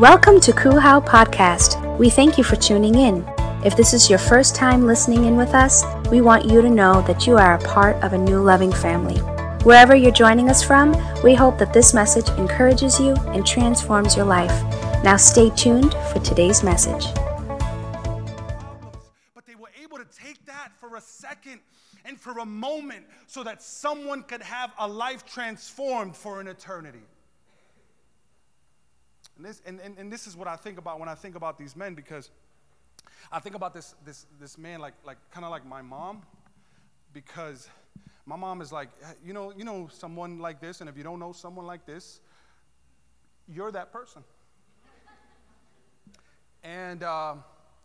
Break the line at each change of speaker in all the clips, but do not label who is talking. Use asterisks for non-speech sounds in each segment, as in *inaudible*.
Welcome to Kuhau Podcast. We thank you for tuning in. If this is your first time listening in with us, we want you to know that you are a part of a new loving family. Wherever you're joining us from, we hope that this message encourages you and transforms your life. Now stay tuned for today's message.
But they were able to take that for a second and for a moment so that someone could have a life transformed for an eternity. And this, and, and, and this is what I think about when I think about these men because I think about this, this, this man like, like kind of like my mom because my mom is like, you know, you know someone like this, and if you don't know someone like this, you're that person. and uh,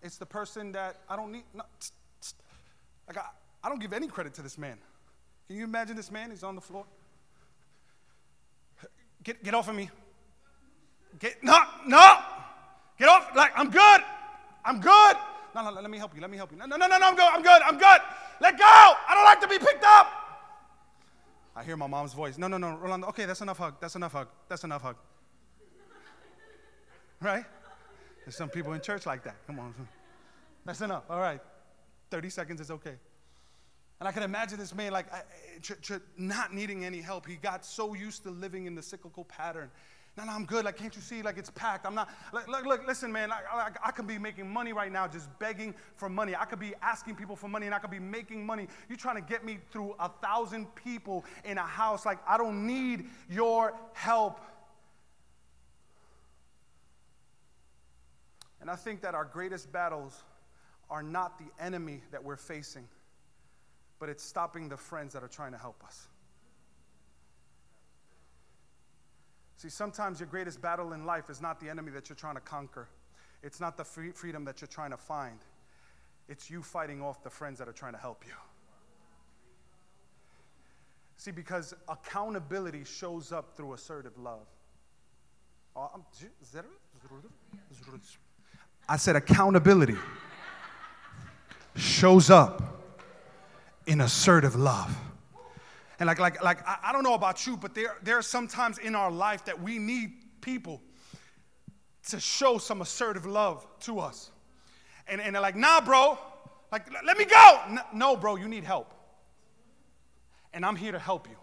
it's the person that I don't need. No, like I, I don't give any credit to this man. Can you imagine this man? He's on the floor. Get, get off of me. Get no, no. Get off. Like I'm good. I'm good. No, no, let me help you. Let me help you. No, no, no, no. I'm good. I'm good. I'm good. Let go. I don't like to be picked up. I hear my mom's voice. No, no, no, Rolando. Okay, that's enough hug. That's enough hug. That's enough hug. Right? There's some people in church like that. Come on. That's enough. All right. 30 seconds is okay. And I can imagine this man like not needing any help. He got so used to living in the cyclical pattern no, no, I'm good. Like, can't you see? Like, it's packed. I'm not. Look, look, look listen, man. I, I, I could be making money right now just begging for money. I could be asking people for money and I could be making money. You're trying to get me through a thousand people in a house. Like, I don't need your help. And I think that our greatest battles are not the enemy that we're facing, but it's stopping the friends that are trying to help us. See, sometimes your greatest battle in life is not the enemy that you're trying to conquer, it's not the free freedom that you're trying to find. It's you fighting off the friends that are trying to help you. See, because accountability shows up through assertive love. Oh, I said accountability shows up in assertive love. And like, like, like I, I don't know about you, but there, there are sometimes in our life that we need people to show some assertive love to us. And, and they're like, nah, bro, like, let me go. No, bro, you need help. And I'm here to help you.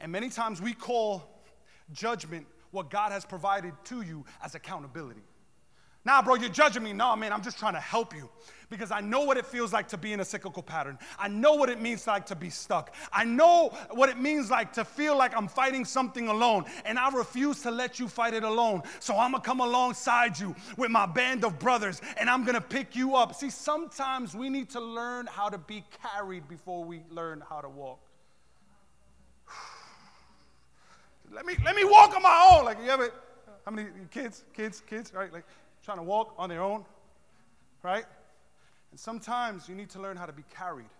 And many times we call judgment what God has provided to you as accountability. Nah, bro, you're judging me. No, man, I'm just trying to help you because I know what it feels like to be in a cyclical pattern. I know what it means like to be stuck. I know what it means like to feel like I'm fighting something alone, and I refuse to let you fight it alone. So I'm gonna come alongside you with my band of brothers, and I'm gonna pick you up. See, sometimes we need to learn how to be carried before we learn how to walk. *sighs* let me let me walk on my own. Like you ever how many kids, kids, kids, right? Like trying to walk on their own, right? And sometimes you need to learn how to be carried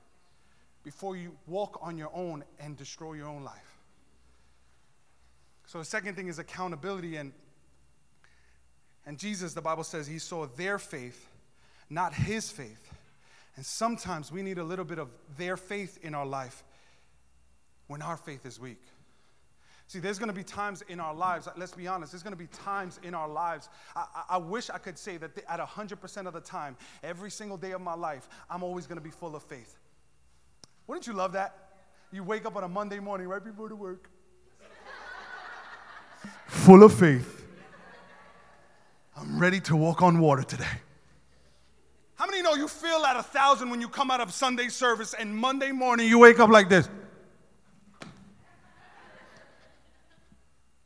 before you walk on your own and destroy your own life. So the second thing is accountability and and Jesus the Bible says he saw their faith, not his faith. And sometimes we need a little bit of their faith in our life when our faith is weak. See, there's going to be times in our lives, let's be honest, there's going to be times in our lives. I, I, wish I could say that at 100% of the time, every single day of my life, I'm always going to be full of faith. Wouldn't you love that? You wake up on a Monday morning right before the work, *laughs* full of faith. I'm ready to walk on water today. How many know you feel at a thousand when you come out of Sunday service and Monday morning you wake up like this?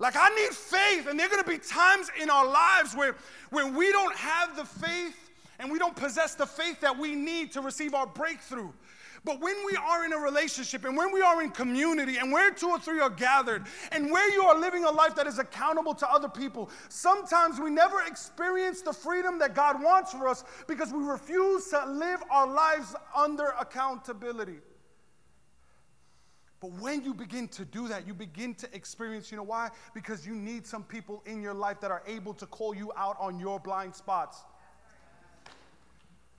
Like, I need faith, and there are gonna be times in our lives where, where we don't have the faith and we don't possess the faith that we need to receive our breakthrough. But when we are in a relationship and when we are in community and where two or three are gathered and where you are living a life that is accountable to other people, sometimes we never experience the freedom that God wants for us because we refuse to live our lives under accountability. But when you begin to do that, you begin to experience, you know why? Because you need some people in your life that are able to call you out on your blind spots.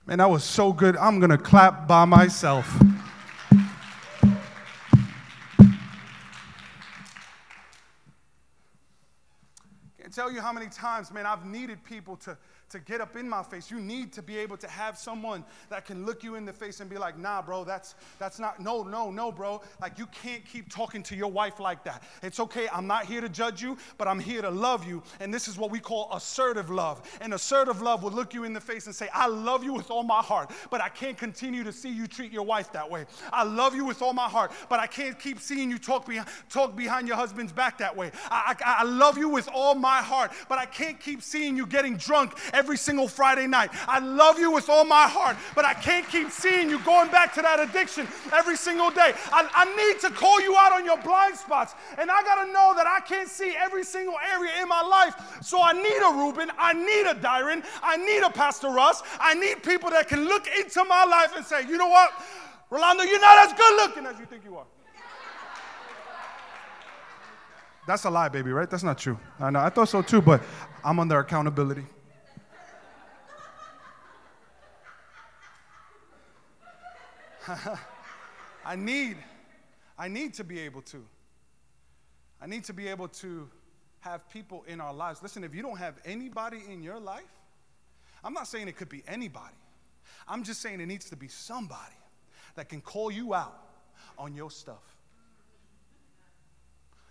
Man, that was so good. I'm going to clap by myself. Can't tell you how many times, man, I've needed people to, to get up in my face. You need to be able to have someone that can look you in the face and be like, nah, bro, that's that's not, no, no, no, bro. Like you can't keep talking to your wife like that. It's okay. I'm not here to judge you, but I'm here to love you. And this is what we call assertive love. And assertive love will look you in the face and say, I love you with all my heart, but I can't continue to see you treat your wife that way. I love you with all my heart, but I can't keep seeing you talk behind, talk behind your husband's back that way. I, I, I love you with all my heart, but I can't keep seeing you getting drunk every single Friday night. I love you with all my heart, but I can't keep seeing you going back to that addiction every single day. I, I need to call you out on your blind spots, and I got to know that I can't see every single area in my life. So I need a Ruben, I need a Dyron, I need a Pastor Russ, I need people that can look into my life and say, you know what, Rolando, you're not as good looking as you think you are. That's a lie, baby, right? That's not true. I know. I thought so too, but I'm under accountability. *laughs* I need, I need to be able to. I need to be able to have people in our lives. Listen, if you don't have anybody in your life, I'm not saying it could be anybody. I'm just saying it needs to be somebody that can call you out on your stuff.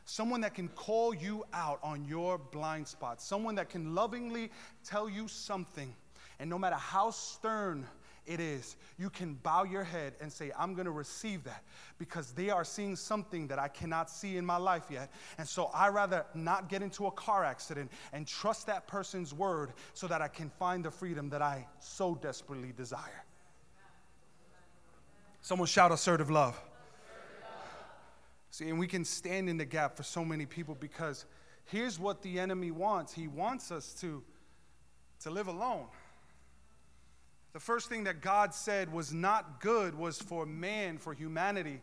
Someone that can call you out on your blind spots. Someone that can lovingly tell you something. And no matter how stern it is, you can bow your head and say, I'm going to receive that because they are seeing something that I cannot see in my life yet. And so I rather not get into a car accident and trust that person's word so that I can find the freedom that I so desperately desire. Someone shout assertive love. See, and we can stand in the gap for so many people because here's what the enemy wants he wants us to, to live alone. The first thing that God said was not good was for man, for humanity,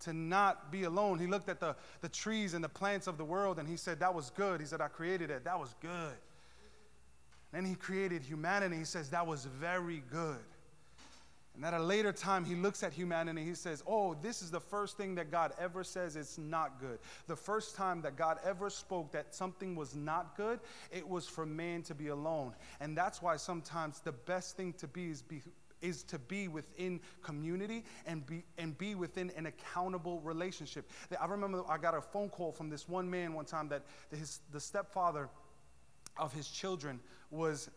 to not be alone. He looked at the, the trees and the plants of the world and he said, That was good. He said, I created it. That was good. Then he created humanity. He says, That was very good. And at a later time, he looks at humanity. He says, Oh, this is the first thing that God ever says it's not good. The first time that God ever spoke that something was not good, it was for man to be alone. And that's why sometimes the best thing to be is be, is to be within community and be and be within an accountable relationship. I remember I got a phone call from this one man one time that his the stepfather of his children was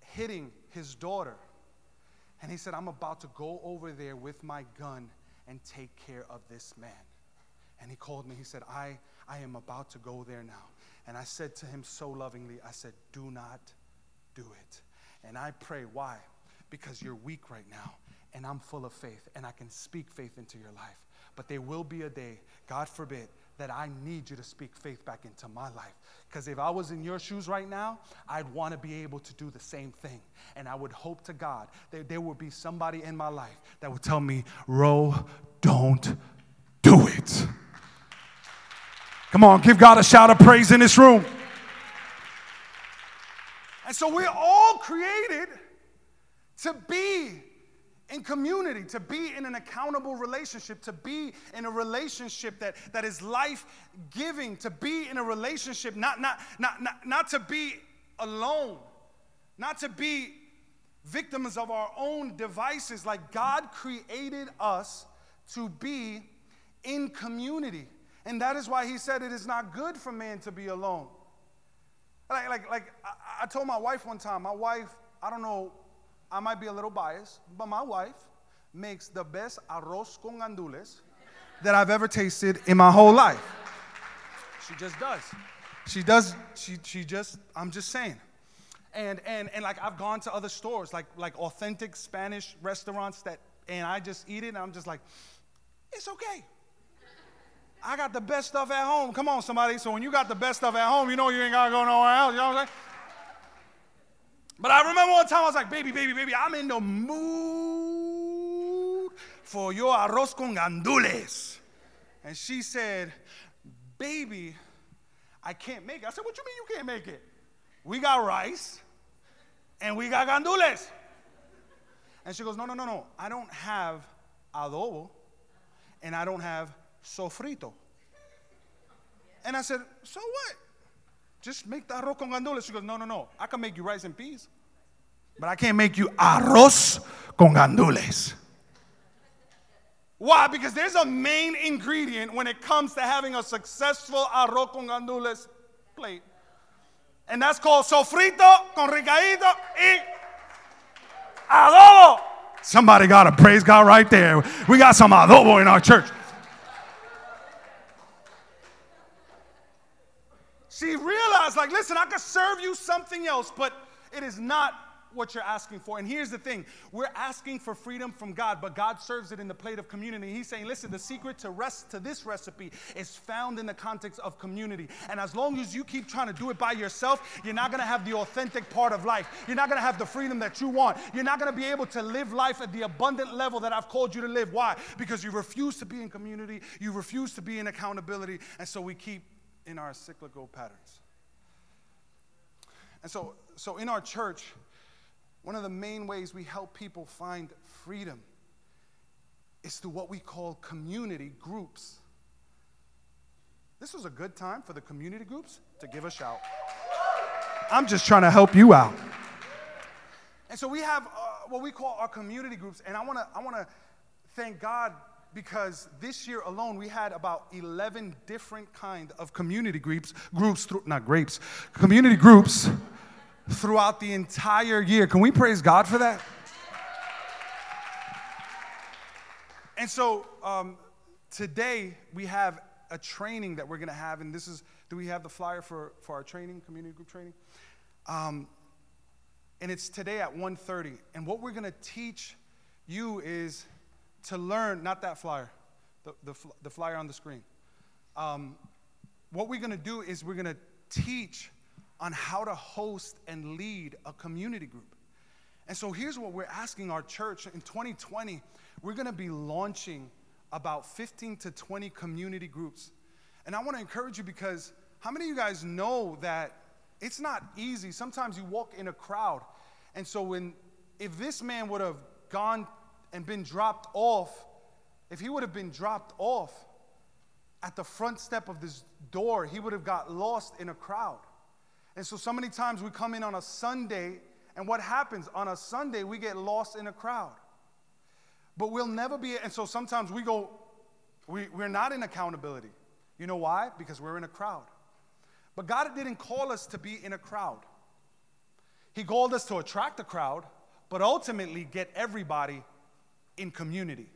hitting his daughter and he said, I'm about to go over there with my gun and take care of this man. And he called me. He said, I, I am about to go there now. And I said to him so lovingly, I said, Do not do it. And I pray, why? Because you're weak right now, and I'm full of faith, and I can speak faith into your life. But there will be a day, God forbid, that I need you to speak faith back into my life. Because if I was in your shoes right now, I'd want to be able to do the same thing. And I would hope to God that there would be somebody in my life that would tell me, Ro, don't do it. Come on, give God a shout of praise in this room. And so we're all created to be in community, to be in an accountable relationship, to be in a relationship that, that is life giving, to be in a relationship, not, not, not, not, not to be alone, not to be victims of our own devices. Like God created us to be in community. And that is why He said it is not good for man to be alone. Like, like, like I, I told my wife one time, my wife, I don't know I might be a little biased, but my wife makes the best arroz con gandules that I've ever tasted in my whole life. She just does. She does, she, she just, I'm just saying. And, and, and like I've gone to other stores, like, like authentic Spanish restaurants that, and I just eat it and I'm just like, it's okay. I got the best stuff at home. Come on, somebody. So when you got the best stuff at home, you know you ain't gotta go nowhere else. You know what I'm saying? But I remember one time I was like, baby, baby, baby, I'm in the mood for your arroz con gandules. And she said, baby, I can't make it. I said, what you mean you can't make it? We got rice and we got gandules. And she goes, no, no, no, no. I don't have adobo and I don't have sofrito. And I said, so what? Just make the arroz con gandules. She goes, no, no, no. I can make you rice and peas, but I can't make you arroz con gandules. Why? Because there's a main ingredient when it comes to having a successful arroz con gandules plate. And that's called sofrito con ricadito y adobo. Somebody got to praise God right there. We got some adobo in our church. She realized, like, listen, I could serve you something else, but it is not what you're asking for. And here's the thing we're asking for freedom from God, but God serves it in the plate of community. He's saying, listen, the secret to rest to this recipe is found in the context of community. And as long as you keep trying to do it by yourself, you're not going to have the authentic part of life. You're not going to have the freedom that you want. You're not going to be able to live life at the abundant level that I've called you to live. Why? Because you refuse to be in community, you refuse to be in accountability, and so we keep in our cyclical patterns. And so, so in our church, one of the main ways we help people find freedom is through what we call community groups. This was a good time for the community groups to give a shout. I'm just trying to help you out. And so we have uh, what we call our community groups, and I want to I want to thank God because this year alone we had about 11 different kind of community groups groups through, not grapes community groups throughout the entire year. Can we praise God for that? And so um, today we have a training that we're going to have, and this is do we have the flyer for, for our training, community group training? Um, and it's today at 1.30. And what we're going to teach you is to learn, not that flyer, the, the, the flyer on the screen. Um, what we're going to do is we're going to teach on how to host and lead a community group. And so here's what we're asking our church in 2020 we're going to be launching about 15 to 20 community groups. And I want to encourage you because how many of you guys know that it's not easy? Sometimes you walk in a crowd. And so when if this man would have gone and been dropped off, if he would have been dropped off at the front step of this door, he would have got lost in a crowd. And so, so many times we come in on a Sunday, and what happens? On a Sunday, we get lost in a crowd. But we'll never be, and so sometimes we go, we, we're not in accountability. You know why? Because we're in a crowd. But God didn't call us to be in a crowd. He called us to attract a crowd, but ultimately get everybody in community.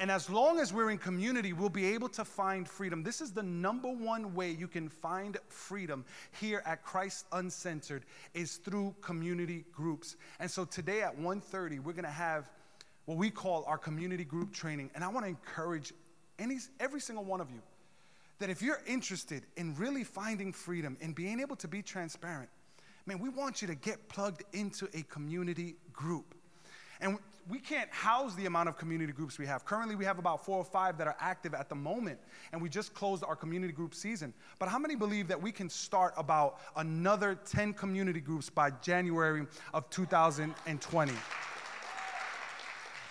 And as long as we're in community, we'll be able to find freedom. This is the number one way you can find freedom here at Christ Uncensored is through community groups. And so today at 1:30, we're going to have what we call our community group training. And I want to encourage any, every single one of you that if you're interested in really finding freedom and being able to be transparent, man, we want you to get plugged into a community group. And we can't house the amount of community groups we have. Currently, we have about four or five that are active at the moment, and we just closed our community group season. But how many believe that we can start about another 10 community groups by January of 2020?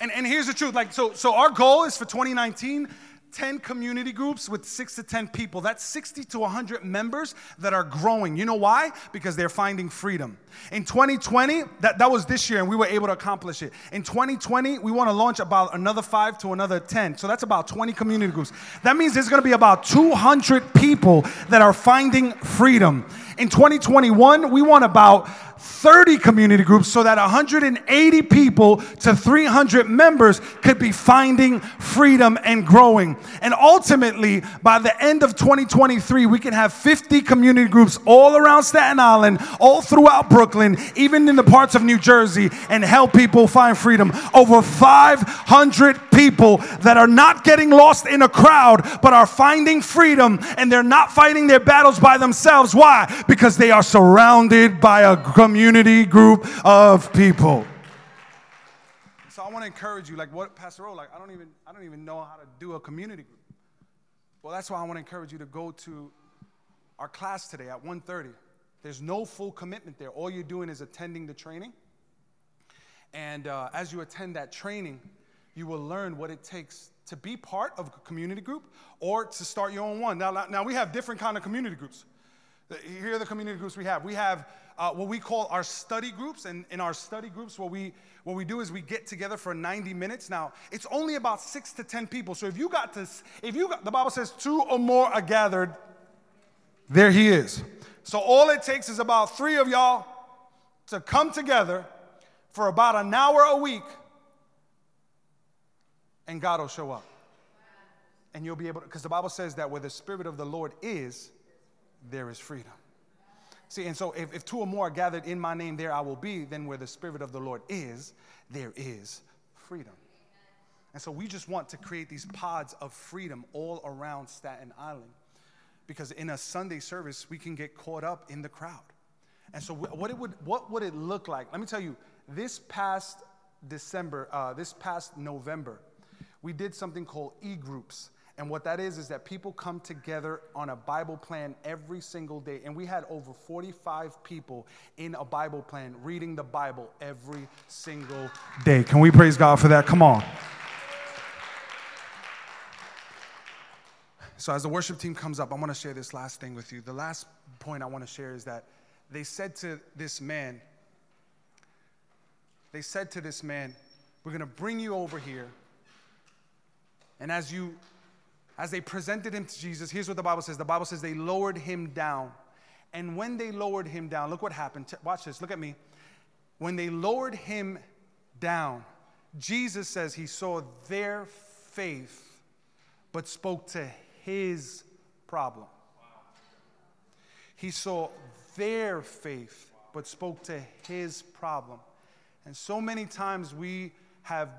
And, and here's the truth like, so, so our goal is for 2019 10 community groups with six to 10 people. That's 60 to 100 members that are growing. You know why? Because they're finding freedom. In 2020, that, that was this year, and we were able to accomplish it. In 2020, we want to launch about another five to another 10. So that's about 20 community groups. That means there's going to be about 200 people that are finding freedom. In 2021, we want about 30 community groups so that 180 people to 300 members could be finding freedom and growing. And ultimately, by the end of 2023, we can have 50 community groups all around Staten Island, all throughout Brooklyn, even in the parts of New Jersey, and help people find freedom. Over 500 people that are not getting lost in a crowd, but are finding freedom, and they're not fighting their battles by themselves. Why? Because they are surrounded by a community group of people. So I want to encourage you, like what Pastor O, like I don't even I don't even know how to do a community group. Well, that's why I want to encourage you to go to our class today at 1:30. There's no full commitment there. All you're doing is attending the training. And uh, as you attend that training, you will learn what it takes to be part of a community group or to start your own one. Now, now we have different kind of community groups. Here are the community groups we have. We have uh, what we call our study groups, and in our study groups, what we what we do is we get together for 90 minutes. Now, it's only about six to 10 people. So if you got to, if you got, the Bible says two or more are gathered, there he is. So all it takes is about three of y'all to come together for about an hour a week, and God will show up. And you'll be able to, because the Bible says that where the Spirit of the Lord is, there is freedom. See, and so if, if two or more are gathered in my name, there I will be, then where the Spirit of the Lord is, there is freedom. And so we just want to create these pods of freedom all around Staten Island. Because in a Sunday service, we can get caught up in the crowd. And so what, it would, what would it look like? Let me tell you, this past December, uh, this past November, we did something called e-groups. And what that is, is that people come together on a Bible plan every single day. And we had over 45 people in a Bible plan reading the Bible every single day. Can we praise God for that? Come on. So, as the worship team comes up, I want to share this last thing with you. The last point I want to share is that they said to this man, they said to this man, We're going to bring you over here. And as you as they presented him to Jesus, here's what the Bible says. The Bible says they lowered him down. And when they lowered him down, look what happened. Watch this, look at me. When they lowered him down, Jesus says he saw their faith, but spoke to his problem. He saw their faith, but spoke to his problem. And so many times we have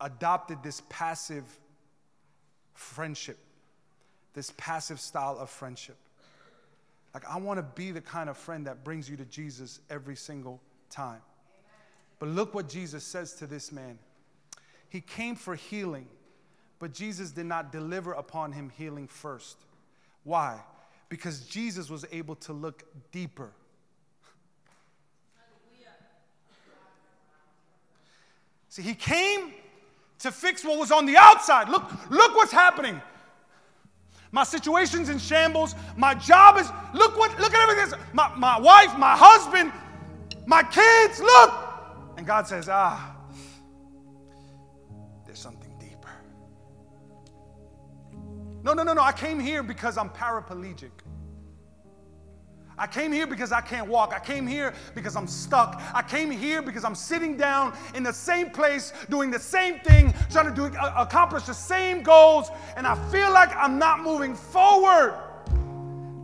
adopted this passive friendship, this passive style of friendship. Like, I want to be the kind of friend that brings you to Jesus every single time. But look what Jesus says to this man. He came for healing, but Jesus did not deliver upon him healing first. Why? Because Jesus was able to look deeper. *laughs* See, he came to fix what was on the outside. Look, look what's happening. My situation's in shambles. My job is, look what, look at everything. My, my wife, my husband, my kids, look. And God says, ah, there's something deeper. No, no, no, no. I came here because I'm paraplegic. I came here because I can't walk. I came here because I'm stuck. I came here because I'm sitting down in the same place, doing the same thing, trying to do, uh, accomplish the same goals, and I feel like I'm not moving forward.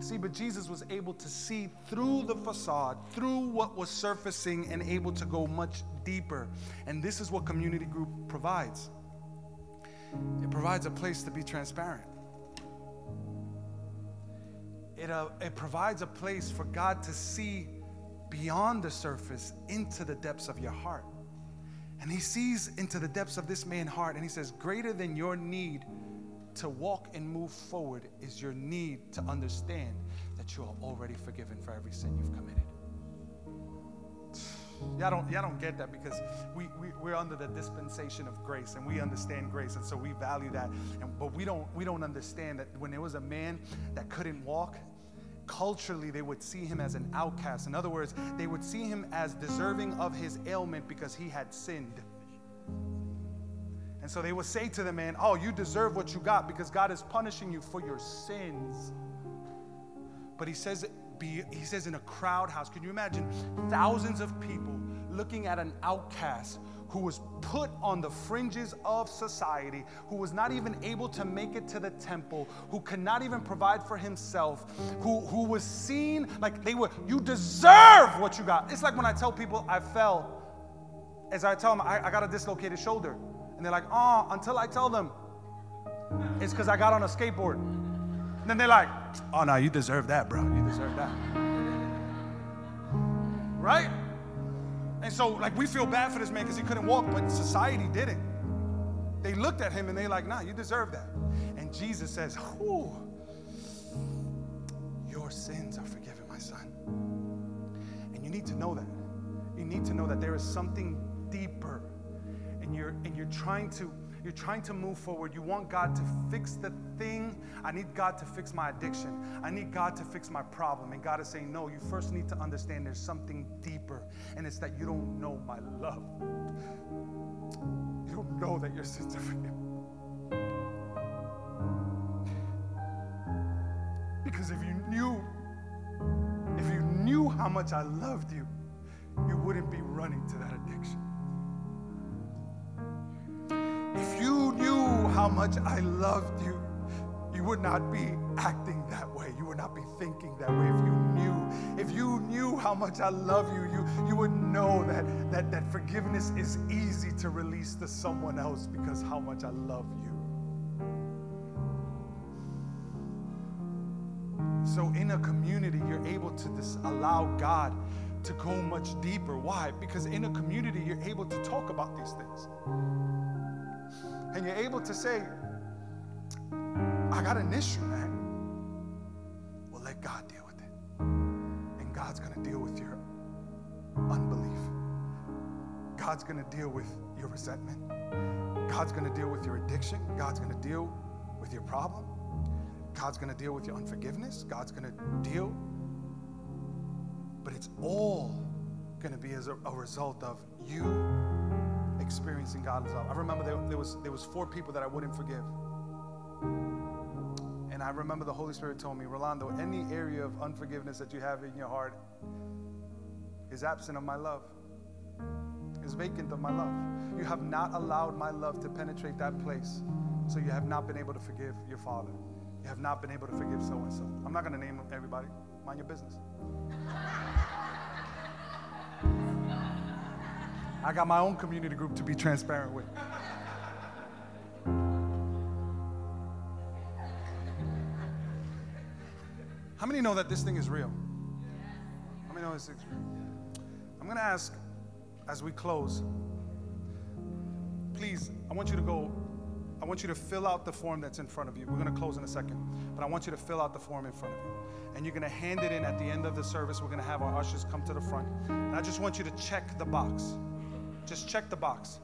See, but Jesus was able to see through the facade, through what was surfacing, and able to go much deeper. And this is what community group provides it provides a place to be transparent it, uh, it provides a place for God to see beyond the surface into the depths of your heart. And he sees into the depths of this man's heart and he says, Greater than your need to walk and move forward is your need to understand that you are already forgiven for every sin you've committed. Y'all don't, y'all don't get that because we, we, we're under the dispensation of grace and we understand grace and so we value that. And, but we don't, we don't understand that when there was a man that couldn't walk, culturally they would see him as an outcast. In other words, they would see him as deserving of his ailment because he had sinned. And so they would say to the man, Oh, you deserve what you got because God is punishing you for your sins. But he says, be, he says in a crowd house, can you imagine thousands of people looking at an outcast who was put on the fringes of society, who was not even able to make it to the temple, who could not even provide for himself, who, who was seen like they were, you deserve what you got. It's like when I tell people I fell, as I tell them I, I got a dislocated shoulder. And they're like, oh, until I tell them, it's because I got on a skateboard. And then they're like, oh, no, you deserve that, bro. You deserve that. Right? And so, like, we feel bad for this man because he couldn't walk, but society didn't. They looked at him and they're like, nah, you deserve that. And Jesus says, whew, your sins are forgiven, my son. And you need to know that. You need to know that there is something deeper. And you're and you're trying to You're trying to move forward. You want God to fix the thing. I need God to fix my addiction. I need God to fix my problem. And God is saying, No, you first need to understand there's something deeper, and it's that you don't know my love. You don't know that your sins are forgiven. Because if you knew, if you knew how much I loved you, you wouldn't be running to that addiction. How much I loved you, you would not be acting that way. You would not be thinking that way. If you knew, if you knew how much I love you, you, you would know that, that, that forgiveness is easy to release to someone else because how much I love you. So, in a community, you're able to dis- allow God to go much deeper. Why? Because in a community, you're able to talk about these things. And you're able to say, I got an issue, man. Well, let God deal with it. And God's going to deal with your unbelief. God's going to deal with your resentment. God's going to deal with your addiction. God's going to deal with your problem. God's going to deal with your unforgiveness. God's going to deal. But it's all going to be as a, a result of you experiencing God's love. I remember there, there, was, there was four people that I wouldn't forgive. And I remember the Holy Spirit told me, Rolando, any area of unforgiveness that you have in your heart is absent of my love, is vacant of my love. You have not allowed my love to penetrate that place. So you have not been able to forgive your father. You have not been able to forgive so and so. I'm not going to name everybody. Mind your business. I got my own community group to be transparent with. How many know that this thing is real? How many know this is real? I'm going to ask as we close, please, I want you to go, I want you to fill out the form that's in front of you. We're going to close in a second, but I want you to fill out the form in front of you. And you're going to hand it in at the end of the service. We're going to have our ushers come to the front. And I just want you to check the box. Just check the box.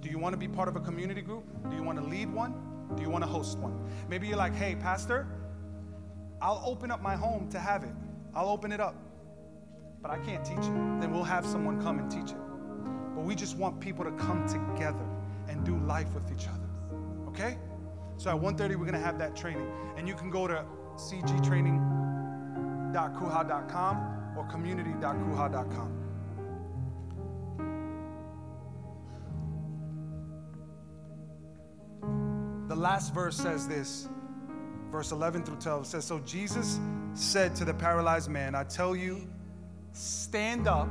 Do you want to be part of a community group? Do you want to lead one? Do you want to host one? Maybe you're like, hey, Pastor, I'll open up my home to have it. I'll open it up. But I can't teach it. Then we'll have someone come and teach it. But we just want people to come together and do life with each other. Okay? So at 1:30 we're going to have that training. And you can go to cgtraining.kuha.com or community.kuha.com. last verse says this, verse 11 through 12 says, So Jesus said to the paralyzed man, I tell you, stand up,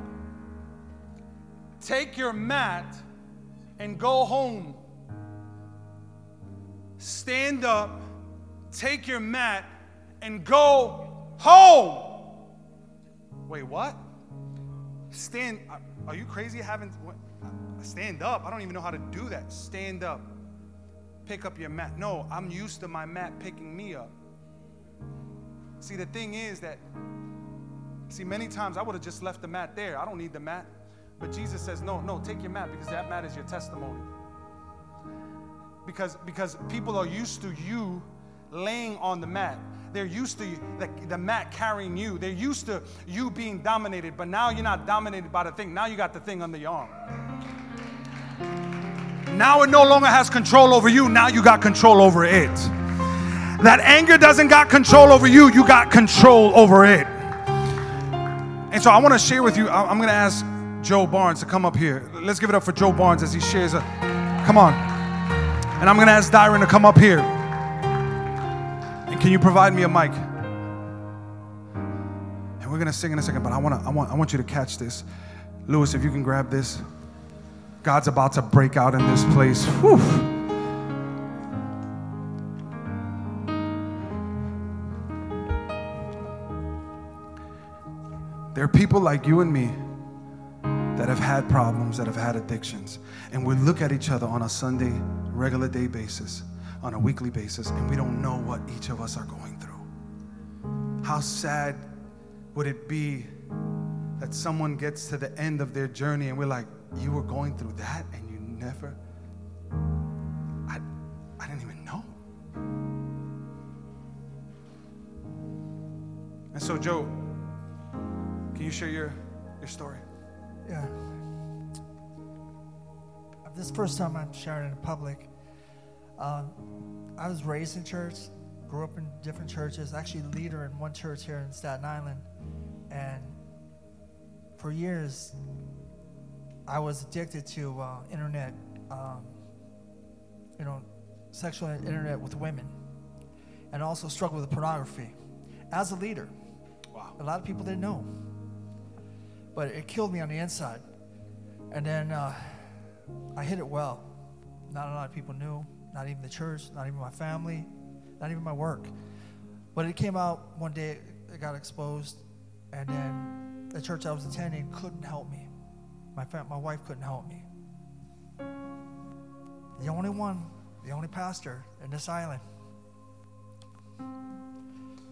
take your mat, and go home. Stand up, take your mat, and go home. Wait, what? Stand, are you crazy having, what? stand up? I don't even know how to do that. Stand up pick up your mat. No, I'm used to my mat picking me up. See, the thing is that, see, many times I would have just left the mat there. I don't need the mat. But Jesus says, no, no, take your mat because that mat is your testimony. Because, because people are used to you laying on the mat. They're used to the, the mat carrying you. They're used to you being dominated, but now you're not dominated by the thing. Now you got the thing under your arm. Now it no longer has control over you. Now you got control over it. That anger doesn't got control over you. You got control over it. And so I want to share with you. I'm going to ask Joe Barnes to come up here. Let's give it up for Joe Barnes as he shares a. Come on. And I'm going to ask Dyron to come up here. And can you provide me a mic? And we're going to sing in a second, but I want to I want I want you to catch this. Lewis, if you can grab this. God's about to break out in this place. Whew. There are people like you and me that have had problems, that have had addictions. And we look at each other on a Sunday, regular day basis, on a weekly basis, and we don't know what each of us are going through. How sad would it be that someone gets to the end of their journey and we're like, you were going through that and you never, I, I didn't even know. And so, Joe, can you share your, your story?
Yeah. This first time I'm sharing in public. Um, I was raised in church, grew up in different churches, actually leader in one church here in Staten Island. And for years, I was addicted to uh, internet, um, you know, sexual internet with women, and also struggled with pornography. As a leader,
Wow.
a lot of people didn't know, but it killed me on the inside. And then uh, I hid it well. Not a lot of people knew, not even the church, not even my family, not even my work. But it came out one day, it got exposed, and then the church I was attending couldn't help me. My, fam- my wife couldn't help me. The only one, the only pastor in this island,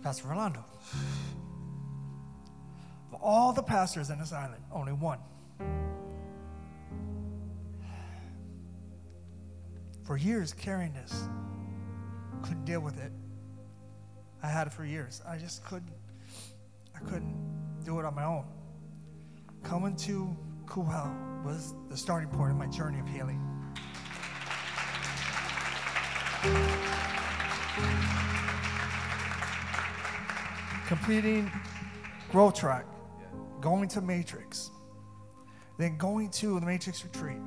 Pastor Rolando. Of all the pastors in this island, only one. For years carrying this, couldn't deal with it. I had it for years. I just couldn't. I couldn't do it on my own. Coming to Kuhel was the starting point of my journey of healing. Completing growth track, going to Matrix, then going to the Matrix retreat.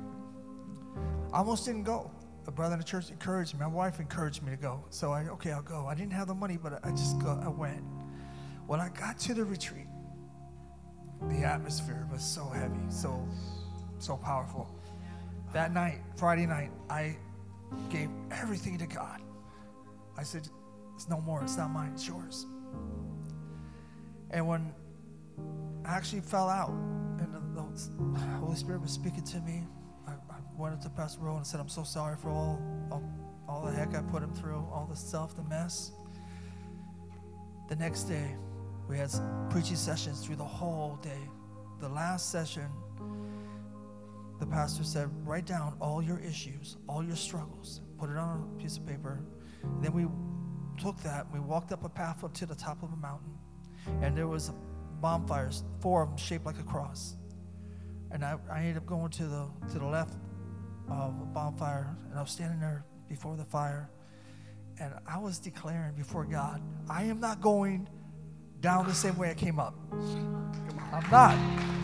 I almost didn't go. A brother in the church encouraged me. My wife encouraged me to go. So I, okay, I'll go. I didn't have the money, but I just go, I went. When I got to the retreat, the atmosphere was so heavy, so, so powerful. That night, Friday night, I gave everything to God. I said, it's no more. It's not mine. It's yours. And when I actually fell out, and the, Holy Spirit was speaking to me, I, I went up to Pastor Rowe and said, I'm so sorry for all, all, all the heck I put him through, all the stuff, the mess. The next day, we had preaching sessions through the whole day. The last session, the pastor said, Write down all your issues, all your struggles, put it on a piece of paper. And then we took that, we walked up a path up to the top of a mountain, and there was bonfires, four of them shaped like a cross. And I, I ended up going to the to the left of a bonfire, and I was standing there before the fire, and I was declaring before God, I am not going down the same way I came up. I'm not.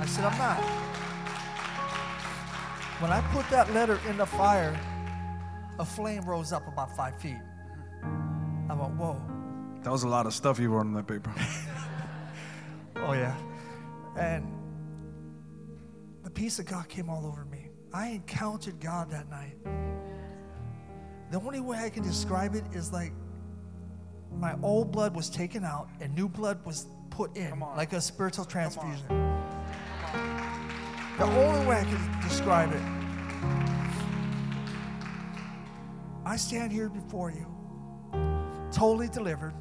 I said, I'm not. When I put that letter in the fire, a flame rose up about five feet. I went, whoa.
That was a lot of stuff you wrote on that paper. *laughs*
Oh, yeah. And the peace of God came all over me. I encountered God that night. The only way I can describe it is like my old blood was taken out and new blood was put in, like a spiritual transfusion. The only way I can describe it. I stand here before you, totally delivered,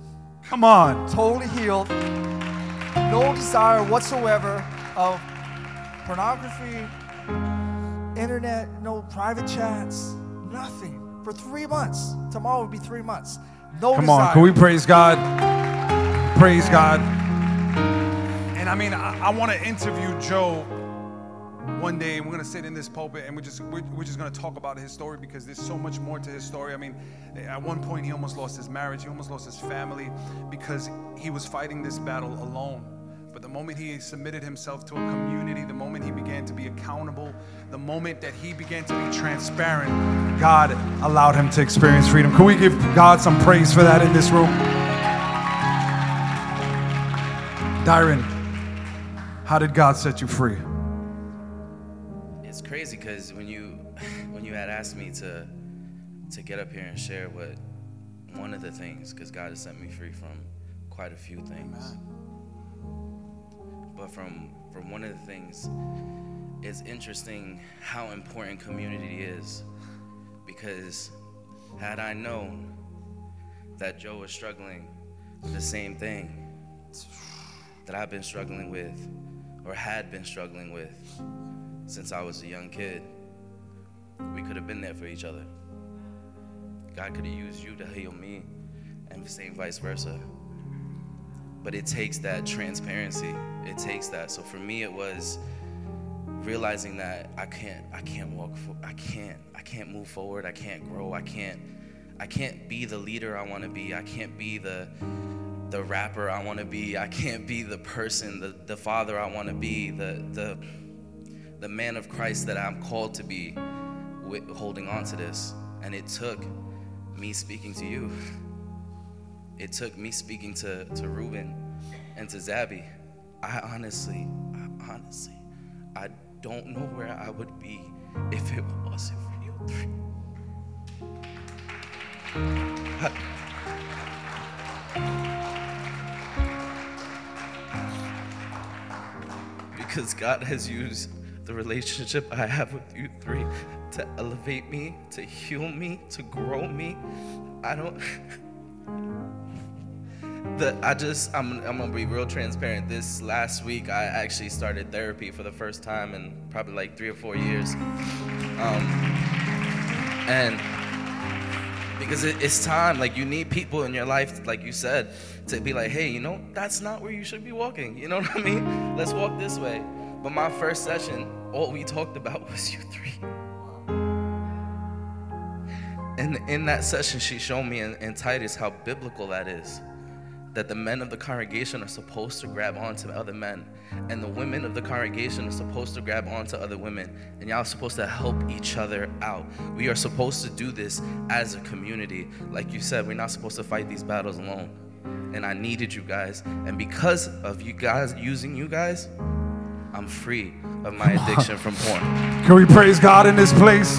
Come on.
totally healed, no desire whatsoever of pornography, internet, no private chats, nothing. For three months. Tomorrow will be three months. No
Come
desire.
on. Can we praise God? Praise God. And I mean, I, I want to interview Joe one day, and we're gonna sit in this pulpit, and we're just we're, we're just gonna talk about his story because there's so much more to his story. I mean, at one point he almost lost his marriage, he almost lost his family because he was fighting this battle alone. But the moment he submitted himself to a community, the moment he began to be accountable, the moment that he began to be transparent, God allowed him to experience freedom. Can we give God some praise for that in this room? Dyron, how did God set you free?
it's crazy because when you *laughs* when you had asked me to to get up here and share what one of the things because God has set me free from quite a few things. From from one of the things, it's interesting how important community is because had I known that Joe was struggling with the same thing that I've been struggling with or had been struggling with since I was a young kid, we could have been there for each other. God could have used you to heal me, and the same vice versa. But it takes that transparency. It takes that. So for me, it was realizing that I can't, I can't walk, for, I can't, I can't move forward. I can't grow. I can't, I can't be the leader I want to be. I can't be the, the rapper I want to be. I can't be the person, the, the father I want to be, the, the, the man of Christ that I'm called to be, with, holding on to this. And it took me speaking to you. *laughs* It took me speaking to, to Ruben and to Zabby. I honestly, I honestly, I don't know where I would be if it wasn't for you three. *laughs* Because God has used the relationship I have with you three to elevate me, to heal me, to grow me. I don't. *laughs* the I just I'm I'm gonna be real transparent. This last week I actually started therapy for the first time in probably like three or four years, um, and because it, it's time. Like you need people in your life, like you said, to be like, hey, you know, that's not where you should be walking. You know *laughs* what I mean? Let's walk this way. But my first session, all we talked about *laughs* was you three. And in that session, she showed me in, in Titus how biblical that is that the men of the congregation are supposed to grab onto other men, and the women of the congregation are supposed to grab onto other women, and y'all are supposed to help each other out. We are supposed to do this as a community. Like you said, we're not supposed to fight these battles alone. And I needed you guys, and because of you guys using you guys, I'm free of my addiction from porn.
Can we praise God in this place?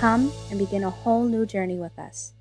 Come and begin a whole new journey with us.